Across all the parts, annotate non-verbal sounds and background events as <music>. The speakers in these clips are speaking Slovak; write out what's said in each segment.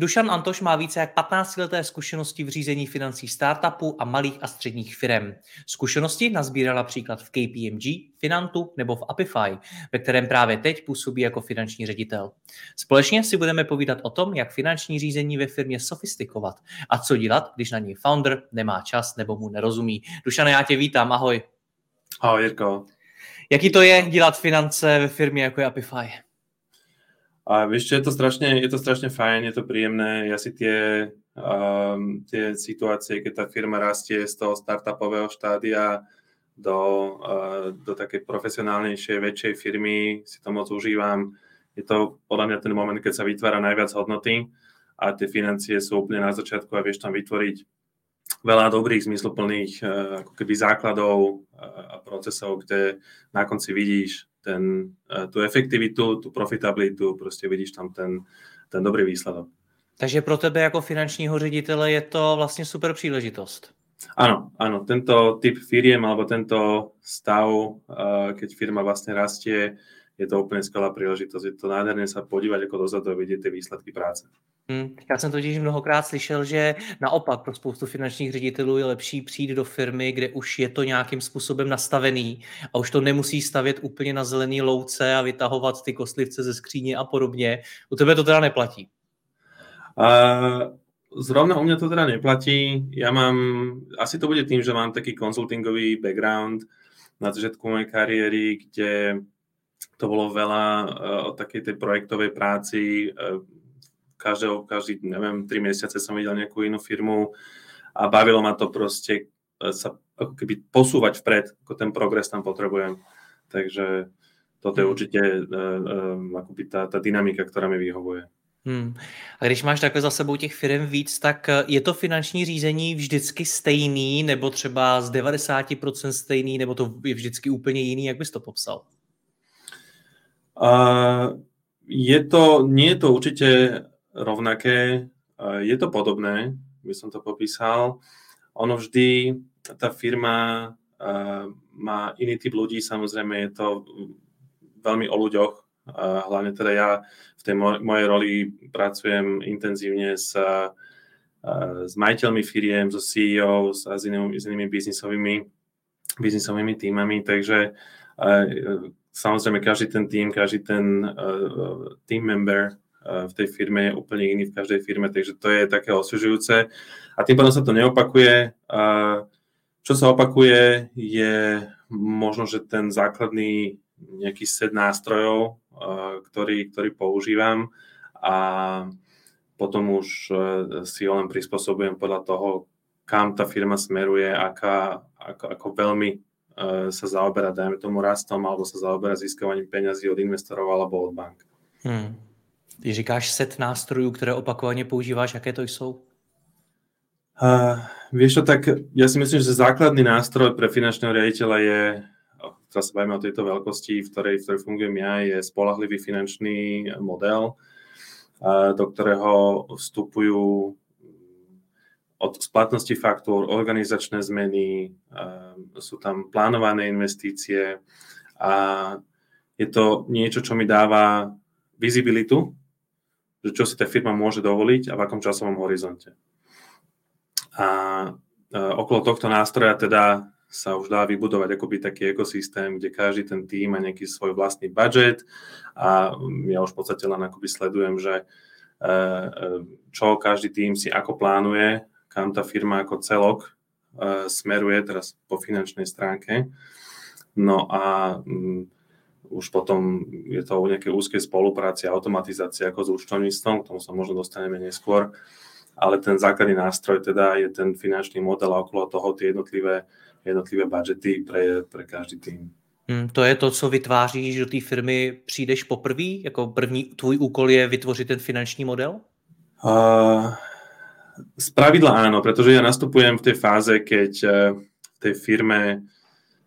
Dušan Antoš má více jak 15 leté zkušenosti v řízení financí startupů a malých a středních firm. Zkušenosti nazbíral například v KPMG, Finantu nebo v Apify, ve kterém právě teď působí jako finanční ředitel. Společně si budeme povídat o tom, jak finanční řízení ve firmě sofistikovat a co dělat, když na něj founder nemá čas nebo mu nerozumí. Dušane, já tě vítám, ahoj. Ahoj Jirko. Jaký to je dělat finance ve firmě jako je Apify? A vieš čo, je to strašne, je to strašne fajn, je to príjemné. Ja si tie, um, tie situácie, keď tá firma rastie z toho startupového štádia do, uh, do takej profesionálnejšej, väčšej firmy, si to moc užívam. Je to podľa mňa ten moment, keď sa vytvára najviac hodnoty a tie financie sú úplne na začiatku a vieš tam vytvoriť veľa dobrých, zmysluplných uh, ako keby základov uh, a procesov, kde na konci vidíš ten, e, tú efektivitu, tú profitabilitu, prostě vidíš tam ten, ten dobrý výsledok. Takže pro tebe jako finančního ředitele je to vlastně super příležitost. Áno, áno, tento typ firiem alebo tento stav, e, keď firma vlastne rastie, je to úplně skvělá příležitost. Je to nádherné sa podívať ako dozadu a vidieť ty výsledky práce. Hmm. Já jsem totiž mnohokrát slyšel, že naopak pro spoustu finančních ředitelů je lepší přijít do firmy, kde už je to nějakým způsobem nastavený a už to nemusí stavět úplně na zelený louce a vytahovat ty kostlivce ze skříně a podobně. U tebe to teda neplatí. Uh, zrovna u mě to teda neplatí. Ja mám, asi to bude tým, že mám taký konzultingový background na začiatku mojej kariéry, kde to bolo veľa uh, o takej tej projektovej práci, uh, každého, každý, neviem, tri mesiace som videl nejakú inú firmu a bavilo ma to proste e, sa ako keby posúvať vpred, ako ten progres tam potrebujem. Takže toto je určitě uh, uh, akoby tá, tá dynamika, která mi vyhovuje. Hmm. A když máš takhle za sebou těch firm víc, tak je to finanční řízení vždycky stejný, nebo třeba z 90% stejný, nebo to je vždycky úplně jiný, jak bys to popsal? Uh, je to, nie je to určite rovnaké. Je to podobné, by som to popísal. Ono vždy, tá firma má iný typ ľudí, samozrejme je to veľmi o ľuďoch. Hlavne teda ja v tej mojej roli pracujem intenzívne s, s majiteľmi firiem, so CEO a s inými, s inými biznisovými, biznisovými týmami, takže samozrejme každý ten tým, každý ten team member v tej firme je úplne iný v každej firme, takže to je také osviežujúce. A tým pádom sa to neopakuje. Čo sa opakuje je možno, že ten základný nejaký set nástrojov, ktorý, ktorý používam a potom už e, si ho len prispôsobujem podľa toho, kam tá firma smeruje, aká, ako, ako veľmi e, sa zaoberá, dajme tomu rastom, alebo sa zaoberá získavaním peňazí od investorov alebo od bank. Hmm. Když říkáš set nástrojů, které opakovaně používáš, jaké to jsou? Uh, vieš čo, tak ja si myslím, že základný nástroj pre finančného riaditeľa je, teraz sa bavíme o tejto veľkosti, v ktorej, v ktorej fungujem ja, je spolahlivý finančný model, uh, do ktorého vstupujú od splatnosti faktúr, organizačné zmeny, uh, sú tam plánované investície a je to niečo, čo mi dáva vizibilitu že čo si tá firma môže dovoliť a v akom časovom horizonte. A e, okolo tohto nástroja teda sa už dá vybudovať akoby taký ekosystém, kde každý ten tým má nejaký svoj vlastný budget a ja už v podstate len akoby sledujem, že e, e, čo každý tým si ako plánuje, kam tá firma ako celok smeruje teraz po finančnej stránke. No a mm, už potom je to o nejakej úzkej spolupráci automatizácii ako s účtovníctvom, k tomu sa možno dostaneme neskôr, ale ten základný nástroj teda je ten finančný model a okolo toho tie jednotlivé, jednotlivé budžety pre, pre každý tým. Hmm, to je to, co vytváříš do té firmy, přijdeš poprvé? Jako první tvůj úkol je vytvořit ten finanční model? Uh, z pravidla áno, pretože ja nastupujem v tej fáze, keď uh, v tej firme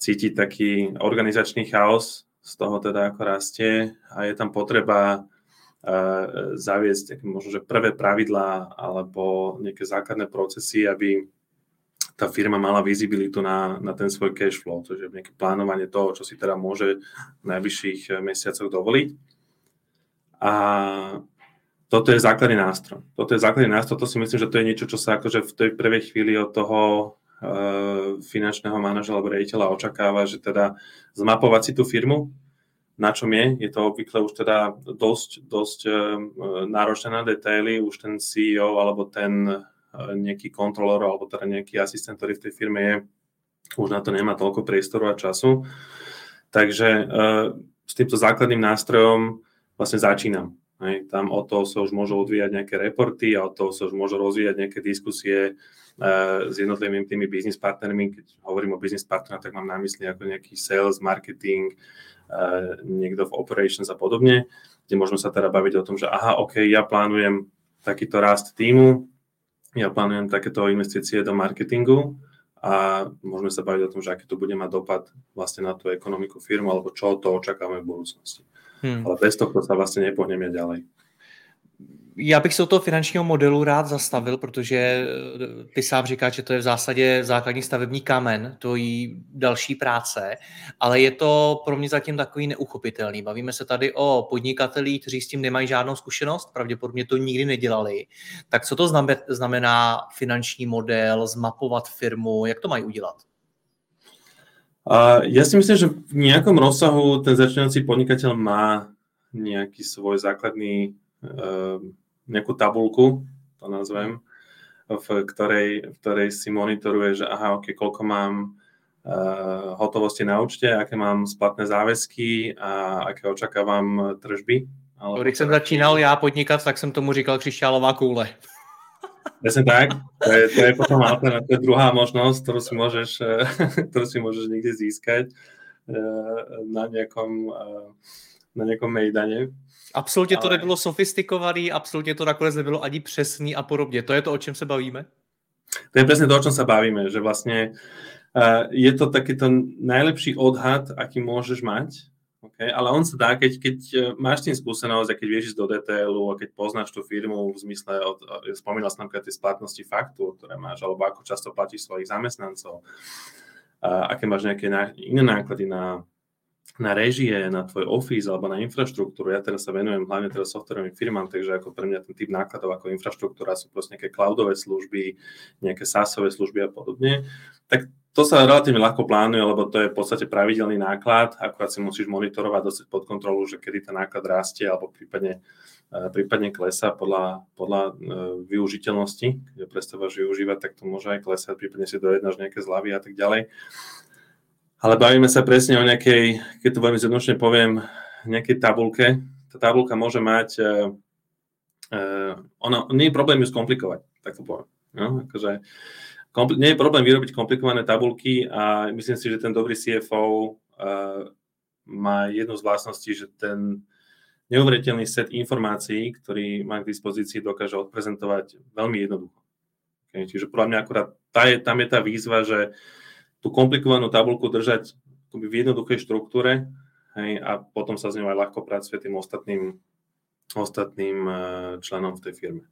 cíti taký organizačný chaos, z toho teda ako rastie a je tam potreba uh, zaviesť možno, že prvé pravidlá alebo nejaké základné procesy, aby tá firma mala vizibilitu na, na ten svoj cash flow, je nejaké plánovanie toho, čo si teda môže v najvyšších mesiacoch dovoliť. A toto je základný nástroj. Toto je základný nástroj, to si myslím, že to je niečo, čo sa akože v tej prvej chvíli od toho finančného manažera alebo rejiteľa očakáva, že teda zmapovať si tú firmu, na čom je. Je to obvykle už teda dosť, dosť uh, náročné na detaily. Už ten CEO alebo ten nejaký kontrolór alebo teda nejaký asistent, ktorý v tej firme je, už na to nemá toľko priestoru a času. Takže s týmto základným nástrojom vlastne začínam. Hej. Tam od toho sa už môžu odvíjať nejaké reporty a od toho sa už môžu rozvíjať nejaké diskusie uh, s jednotlivými tými business partnermi. Keď hovorím o business partneroch, tak mám na mysli ako nejaký sales, marketing, uh, niekto v operations a podobne, kde možno sa teda baviť o tom, že aha, OK, ja plánujem takýto rast týmu, ja plánujem takéto investície do marketingu a môžeme sa baviť o tom, že aký to bude mať dopad vlastne na tú ekonomiku firmu alebo čo to očakávame v budúcnosti. Hmm. Ale bez toho sa vlastne nepohneme ďalej. Já bych se o toho finančního modelu rád zastavil, protože eh, ty sám říkáš, že to je v zásadě základní stavební kamen tvojí další práce, ale je to pro mě zatím takový neuchopitelný. Bavíme se tady o podnikatelích, kteří s tím nemají žádnou zkušenost, pravděpodobně to nikdy nedělali. Tak co to znamená finanční model, zmapovat firmu, jak to mají udělat? Ja si myslím, že v nejakom rozsahu ten začínajúci podnikateľ má nejaký svoj základný uh, nejakú tabulku, to nazvem, v ktorej, v ktorej si monitoruje, že aha, ok, koľko mám uh, hotovosti na účte, aké mám splatné záväzky a aké očakávam tržby. Ale Když jsem začínal já podnikat, tak jsem tomu říkal křišťálová koule. Presne tak. To je, to je potom to je druhá možnosť, ktorú si môžeš, <laughs> ktorú si môžeš niekde získať eh, na nejakom, eh, na nejakom mejdane. Absolutně to nebylo sofistikovaný, absolutně to nakonec nebylo ani přesný a podobně. To je to, o čem se bavíme? To je presne to, o čom sa bavíme, že vlastne je to takýto najlepší odhad, aký môžeš mať, okay? ale on sa dá, keď, keď e, máš tým skúsenosť a keď vieš ísť do detailu a keď poznáš tú firmu v zmysle, od, spomínal som napríklad tie splatnosti faktúr, ktoré máš, alebo ako často platíš svojich zamestnancov, uh, aké máš nejaké iné náklady na na režie, na tvoj office alebo na infraštruktúru. Ja teraz sa venujem hlavne teraz softwarovým firmám, takže ako pre mňa ten typ nákladov ako infraštruktúra sú proste nejaké cloudové služby, nejaké SaaSové služby a podobne. Tak to sa relatívne ľahko plánuje, lebo to je v podstate pravidelný náklad, akurát si musíš monitorovať, dostať pod kontrolu, že kedy ten náklad rastie alebo prípadne, e, prípadne klesá podľa, podľa e, využiteľnosti. Keď prestávaš využívať, tak to môže aj klesať, prípadne si dojednáš nejaké zľavy a tak ďalej. Ale bavíme sa presne o nejakej, keď to veľmi zjednočne poviem, nejakej tabulke. Tá tabulka môže mať, uh, ono, nie je problém ju skomplikovať, tak to poviem. No, akože, kompl- nie je problém vyrobiť komplikované tabulky a myslím si, že ten dobrý CFO uh, má jednu z vlastností, že ten neuveriteľný set informácií, ktorý má k dispozícii, dokáže odprezentovať veľmi jednoducho. Okay, čiže podľa mňa akurát tá je, tam je tá výzva, že tú komplikovanú tabulku držať v jednoduchej štruktúre hej, a potom sa s ňou aj ľahko pracuje tým ostatným, ostatným eh, členom v tej firme.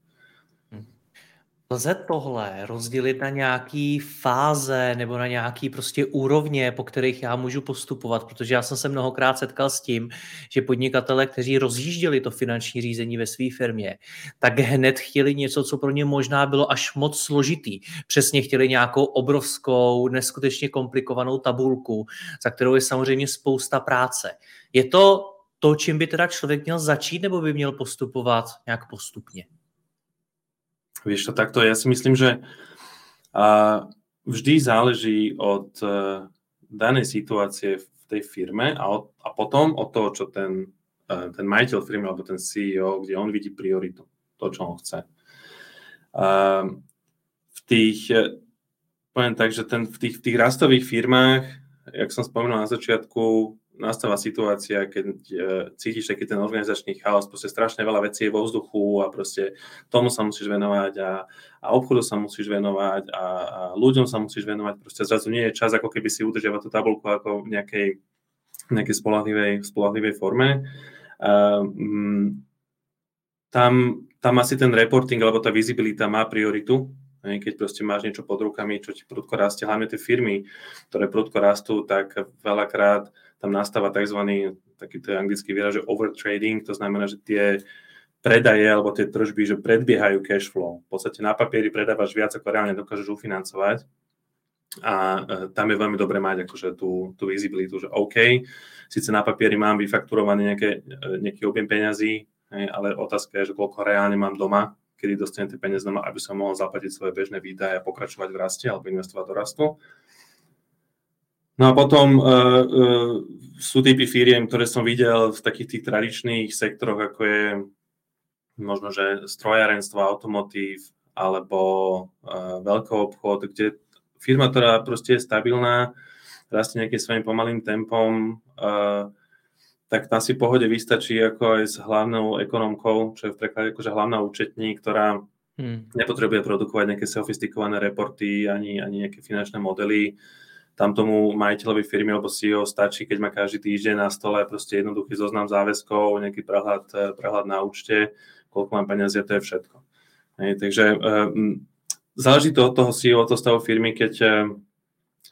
Lze tohle rozdělit na nějaký fáze nebo na nějaký prostě úrovně, po kterých já můžu postupovat, protože já jsem se mnohokrát setkal s tím, že podnikatele, kteří rozjížděli to finanční řízení ve své firmě, tak hned chtěli něco, co pro ně možná bylo až moc složitý. Přesně chtěli nějakou obrovskou, neskutečně komplikovanou tabulku, za kterou je samozřejmě spousta práce. Je to to, čím by teda člověk měl začít, nebo by měl postupovat nějak postupně? Vieš to takto, ja si myslím, že a vždy záleží od uh, danej situácie v tej firme a, od, a potom od toho, čo ten, uh, ten majiteľ firmy alebo ten CEO, kde on vidí prioritu, to, čo on chce. Uh, v tých, poviem tak, že ten, v, tých, v tých rastových firmách, jak som spomenul na začiatku, nastáva situácia, keď uh, cítiš taký ten organizačný chaos, proste strašne veľa vecí je vo vzduchu a proste tomu sa musíš venovať a, a obchodu sa musíš venovať a, a ľuďom sa musíš venovať, proste zrazu nie je čas, ako keby si udržiavať tú tabulku ako v nejakej, nejakej spolahlivej, spolahlivej forme. Uh, tam, tam asi ten reporting alebo tá vizibilita má prioritu, keď proste máš niečo pod rukami, čo ti prudko rastie, hlavne tie firmy, ktoré prudko rastú, tak veľakrát tam nastáva tzv. taký to je anglický výraz, že overtrading, to znamená, že tie predaje alebo tie tržby, že predbiehajú cash flow. V podstate na papieri predávaš viac, ako reálne dokážeš ufinancovať. A e, tam je veľmi dobré mať akože tú, tú visibilitu, že OK, síce na papieri mám vyfakturovaný nejaké, e, nejaký objem peňazí, ale otázka je, že koľko reálne mám doma, kedy dostanem tie peniaze doma, aby som mohol zaplatiť svoje bežné výdaje a pokračovať v raste alebo investovať do rastu. No a potom uh, uh, sú typy firiem, ktoré som videl v takých tých tradičných sektoroch, ako je možno, že strojárenstvo, automotív alebo uh, veľký obchod, kde firma, ktorá proste je stabilná, rastie nejakým svojím pomalým tempom, uh, tak tam si pohode vystačí ako aj s hlavnou ekonomkou, čo je v preklade akože hlavná účetní, ktorá hmm. nepotrebuje produkovať nejaké sofistikované reporty ani, ani nejaké finančné modely, tam tomu majiteľovi firmy alebo CEO stačí, keď má každý týždeň na stole proste jednoduchý zoznam záväzkov, nejaký prehľad, eh, prehľad na účte, koľko mám peniazy to je všetko. Hej, takže um, záleží to od toho CEO, od toho stavu firmy, keď um,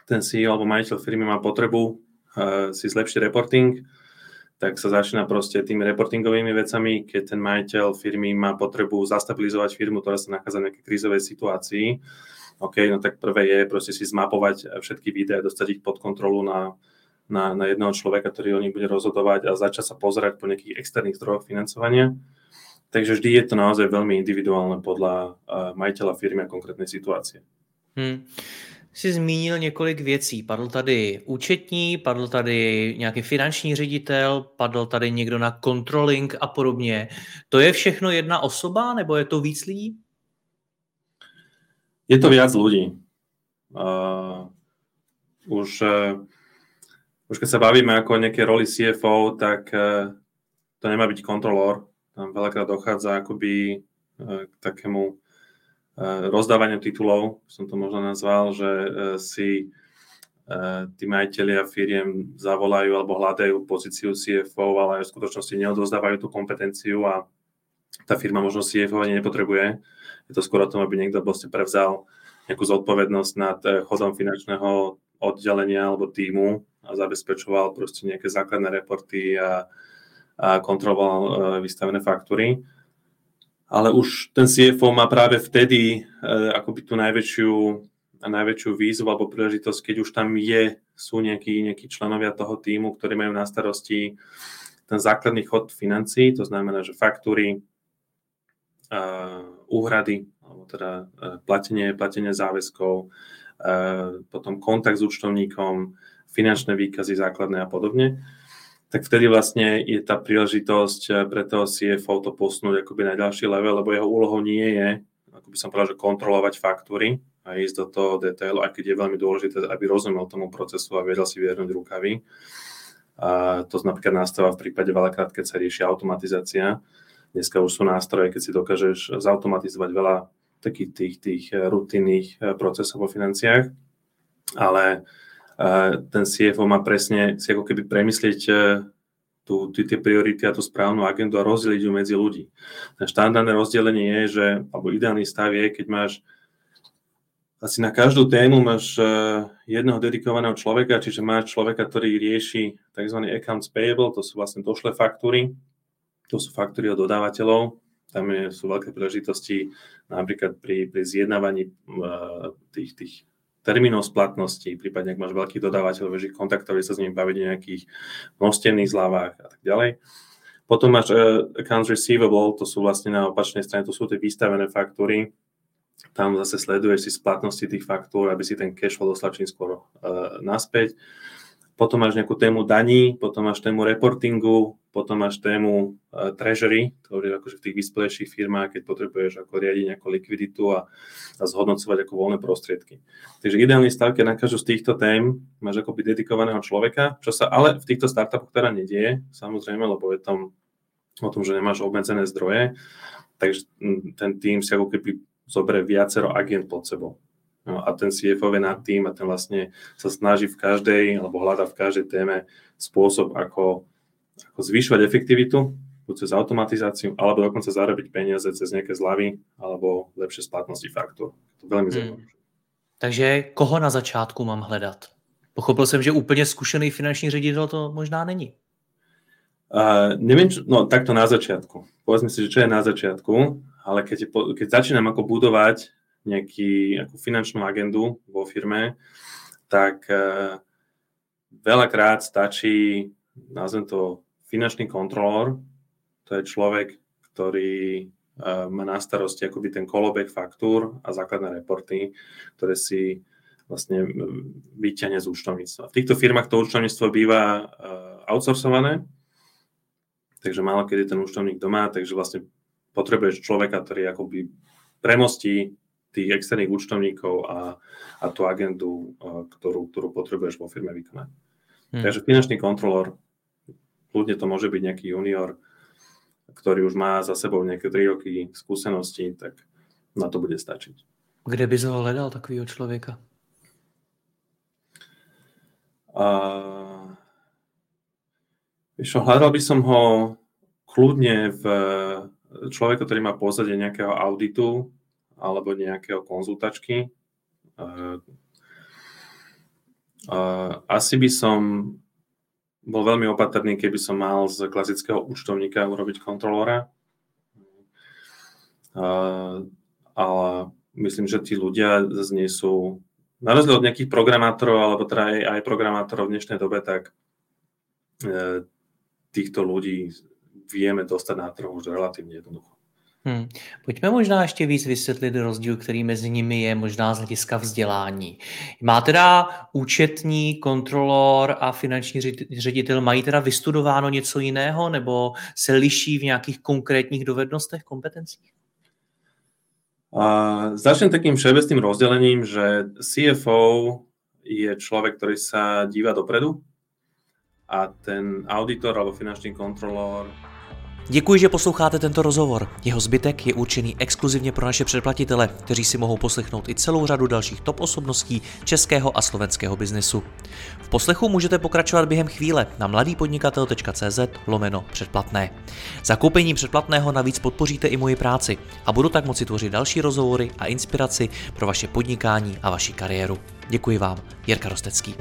ten CEO alebo majiteľ firmy má potrebu si zlepšiť reporting, tak sa začína proste tými reportingovými vecami, keď ten majiteľ firmy má potrebu zastabilizovať firmu, ktorá sa nachádza v nejakej krízovej situácii, OK, no tak prvé je proste si zmapovať všetky videá, dostať ich pod kontrolu na, na, na jedného človeka, ktorý o nich bude rozhodovať a začať sa pozerať po nejakých externých zdrojoch financovania. Takže vždy je to naozaj veľmi individuálne podľa uh, majiteľa firmy a konkrétnej situácie. Hmm. Jsi zmínil několik věcí. Padl tady účetní, padl tady nějaký finanční ředitel, padl tady někdo na controlling a podobně. To je všechno jedna osoba, nebo je to víc lidí? Je to viac ľudí. Uh, už, uh, už keď sa bavíme ako o nejakej roli CFO, tak uh, to nemá byť kontrolór. Tam veľakrát dochádza akoby uh, k takému uh, rozdávaniu titulov, som to možno nazval, že uh, si tí majiteľia firiem zavolajú alebo hľadajú pozíciu CFO, ale v skutočnosti neodozdávajú tú kompetenciu a tá firma možno CFO ani nepotrebuje je to skôr o tom, aby niekto proste prevzal nejakú zodpovednosť nad eh, chodom finančného oddelenia alebo týmu a zabezpečoval proste nejaké základné reporty a, a kontroloval uh, vystavené faktúry. Ale už ten CFO má práve vtedy uh, akoby tú najväčšiu, najväčšiu výzvu alebo príležitosť, keď už tam je, sú nejakí, nejakí členovia toho týmu, ktorí majú na starosti ten základný chod financí, to znamená, že faktúry, úhrady, alebo teda e, platenie, platenie záväzkov, e, potom kontakt s účtovníkom, finančné výkazy základné a podobne, tak vtedy vlastne je tá príležitosť e, pre toho CFO to posunúť akoby na ďalší level, lebo jeho úlohou nie je, ako by som povedal, že kontrolovať faktúry a ísť do toho detailu, aj keď je veľmi dôležité, aby rozumel tomu procesu a vedel si vyhrnúť rukavy. A to napríklad nastáva v prípade veľakrát, keď sa rieši automatizácia, Dneska už sú nástroje, keď si dokážeš zautomatizovať veľa takých tých, tých rutinných eh, procesov vo financiách, ale eh, ten CFO má presne si ako keby premyslieť eh, tú, tie priority a tú správnu agendu a rozdeliť ju medzi ľudí. Ten štandardné rozdelenie je, že, alebo ideálny stav je, keď máš asi na každú tému máš jedného dedikovaného človeka, čiže máš človeka, ktorý rieši tzv. accounts payable, to sú vlastne došlé faktúry, to sú faktúry od dodávateľov. Tam je, sú veľké príležitosti napríklad pri, pri zjednávaní uh, tých, tých termínov splatnosti, prípadne ak máš veľkých dodávateľov, vieš ich kontaktovať, sa s nimi baviť o nejakých množstevných zľavách a tak ďalej. Potom máš uh, accounts receivable, to sú vlastne na opačnej strane, to sú tie vystavené faktúry. Tam zase sleduješ si splatnosti tých faktúr, aby si ten cash flow čím skôr uh, naspäť. potom máš nejakú tému daní, potom máš tému reportingu, potom máš tému uh, treasury, to je akože v tých vyspelejších firmách, keď potrebuješ ako riadiť nejakú likviditu a, a zhodnocovať ako voľné prostriedky. Takže ideálny stav, keď na každú z týchto tém máš akoby dedikovaného človeka, čo sa ale v týchto startupoch teda nedieje, samozrejme, lebo je tam o tom, že nemáš obmedzené zdroje, takže ten tým si ako keby zoberie viacero agent pod sebou. No a ten CFO je nad tým a ten vlastne sa snaží v každej, alebo hľada v každej téme spôsob, ako, ako zvyšovať efektivitu, buď cez automatizáciu, alebo dokonca zarobiť peniaze cez nejaké zľavy, alebo lepšie splatnosti faktúr. To veľmi hmm. Takže koho na začátku mám hledat? Pochopil jsem, že úplně zkušený finanční ředitel to možná není. Uh, neviem, čo, no takto na začiatku. Povedzme si, že čo je na začiatku, ale keď, keď začínam ako budovať nejakú ako finančnú agendu vo firme, tak uh, veľakrát stačí, nazvem to finančný kontrolór, to je človek, ktorý uh, má na starosti akoby ten kolobek faktúr a základné reporty, ktoré si vlastne vyťahne z účtovníctva. V týchto firmách to účtovníctvo býva uh, outsourcované, takže málo kedy ten účtovník doma, takže vlastne potrebuješ človeka, ktorý akoby premostí tých externých účtovníkov a, a tú agendu, ktorú, ktorú potrebuješ vo firme vykonať. Hmm. Takže finančný kontrolór, ľudne to môže byť nejaký junior, ktorý už má za sebou nejaké 3 roky skúseností, tak na to bude stačiť. Kde by ho hľadal takového človeka? Uh, hľadal by som ho kľudne v človeka, ktorý má pozadie nejakého auditu alebo nejakého konzultačky. Asi by som bol veľmi opatrný, keby som mal z klasického účtovníka urobiť kontrolóra. Ale myslím, že tí ľudia zase nie sú, na rozdiel od nejakých programátorov, alebo teda aj, aj programátorov v dnešnej dobe, tak e, týchto ľudí vieme dostať na trhu už relatívne jednoducho. Hmm. Pojďme možná ještě víc vysvětlit rozdíl, který mezi nimi je možná z hlediska vzdělání. Má teda účetní, kontrolor a finanční ředitel, mají teda vystudováno něco jiného nebo se liší v nějakých konkrétních dovednostech, kompetencích? Uh, začnem takým všeobecným rozdelením, že CFO je človek, ktorý sa díva dopredu a ten auditor alebo finančný kontrolor Děkuji, že posloucháte tento rozhovor. Jeho zbytek je určený exkluzivně pro naše předplatitele, kteří si mohou poslechnout i celou řadu dalších top osobností českého a slovenského biznesu. V poslechu můžete pokračovat během chvíle na mladýpodnikatel.cz lomeno předplatné. Zakoupením předplatného navíc podpoříte i moji práci a budu tak moci tvořit další rozhovory a inspiraci pro vaše podnikání a vaši kariéru. Děkuji vám, Jirka Rostecký.